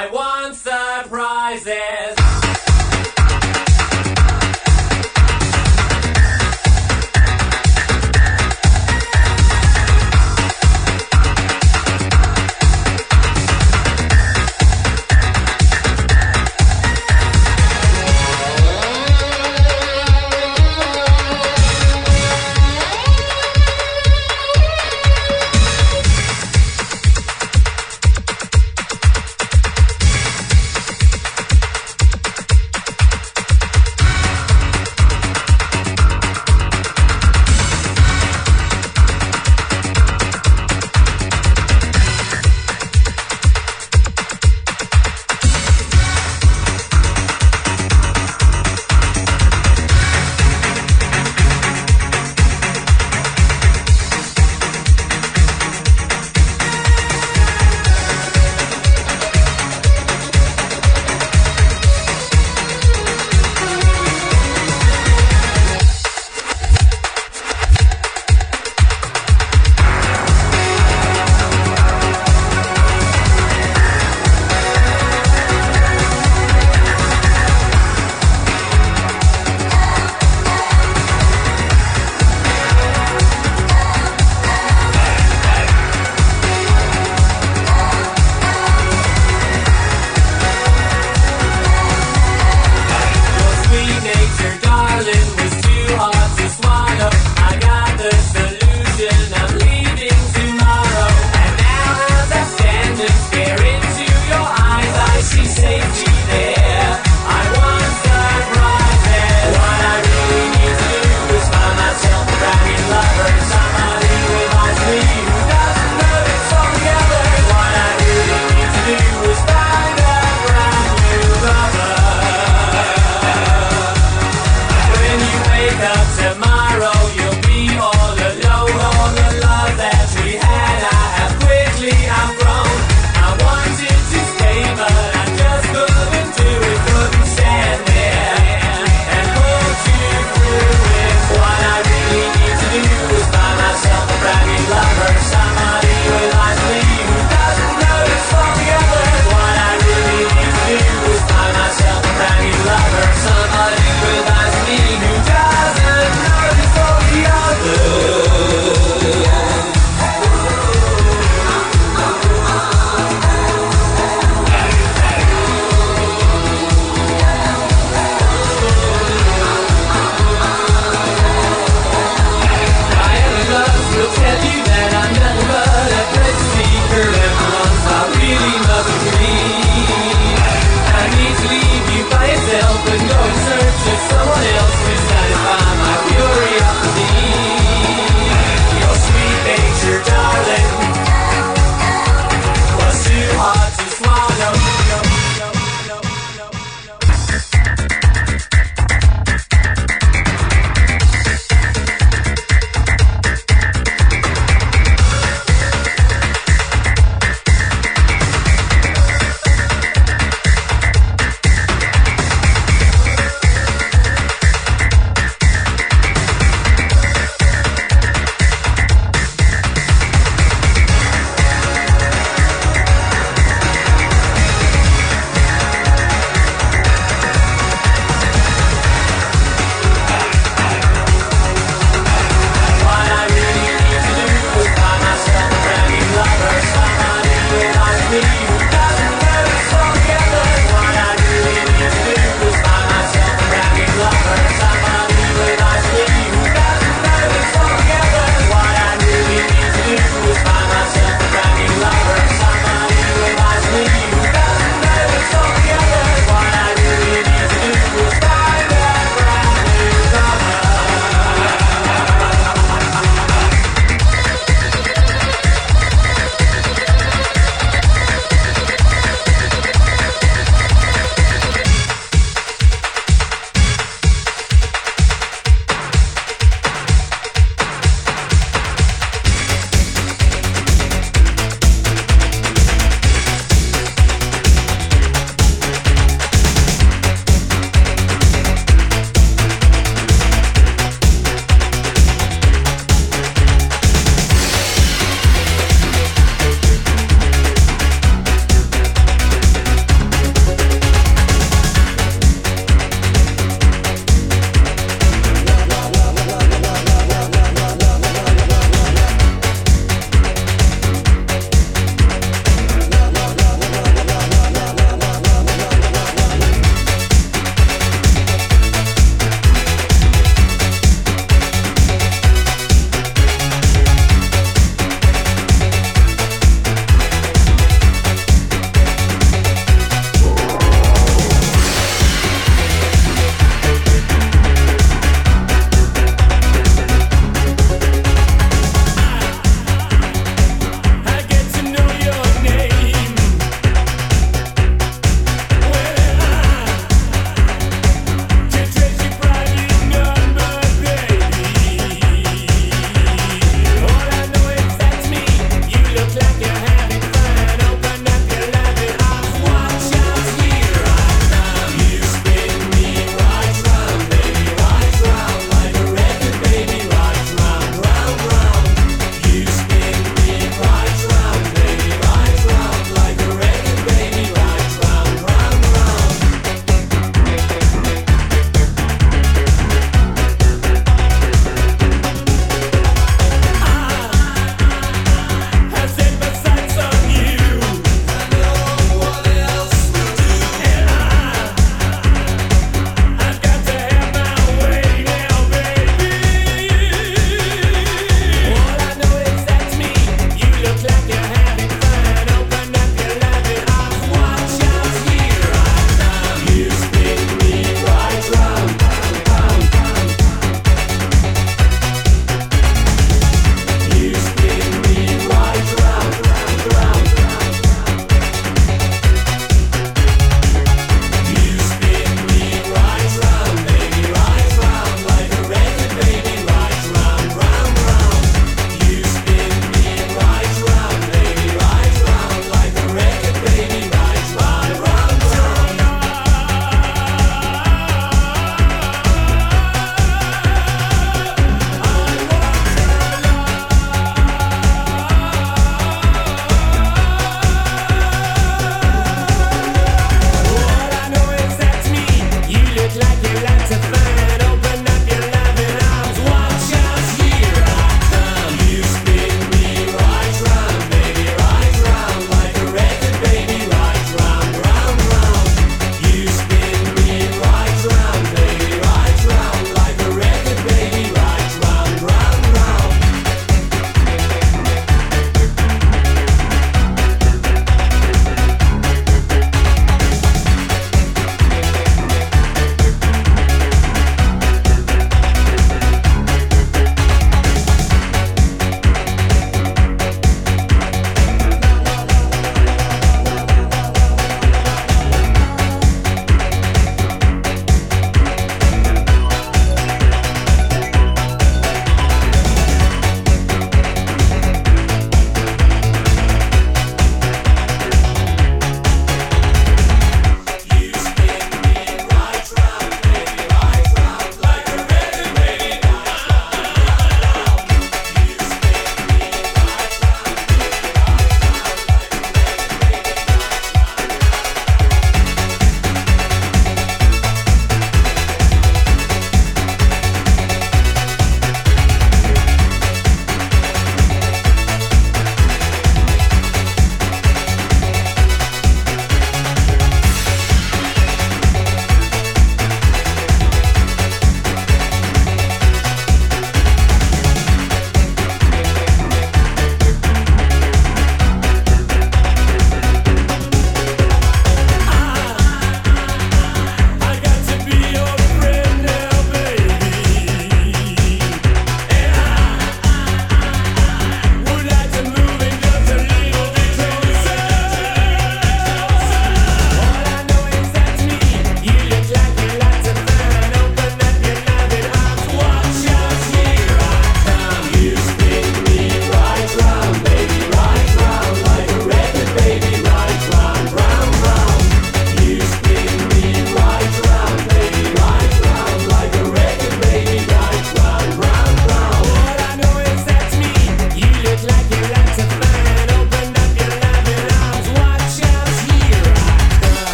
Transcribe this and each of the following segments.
I want surprises.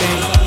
So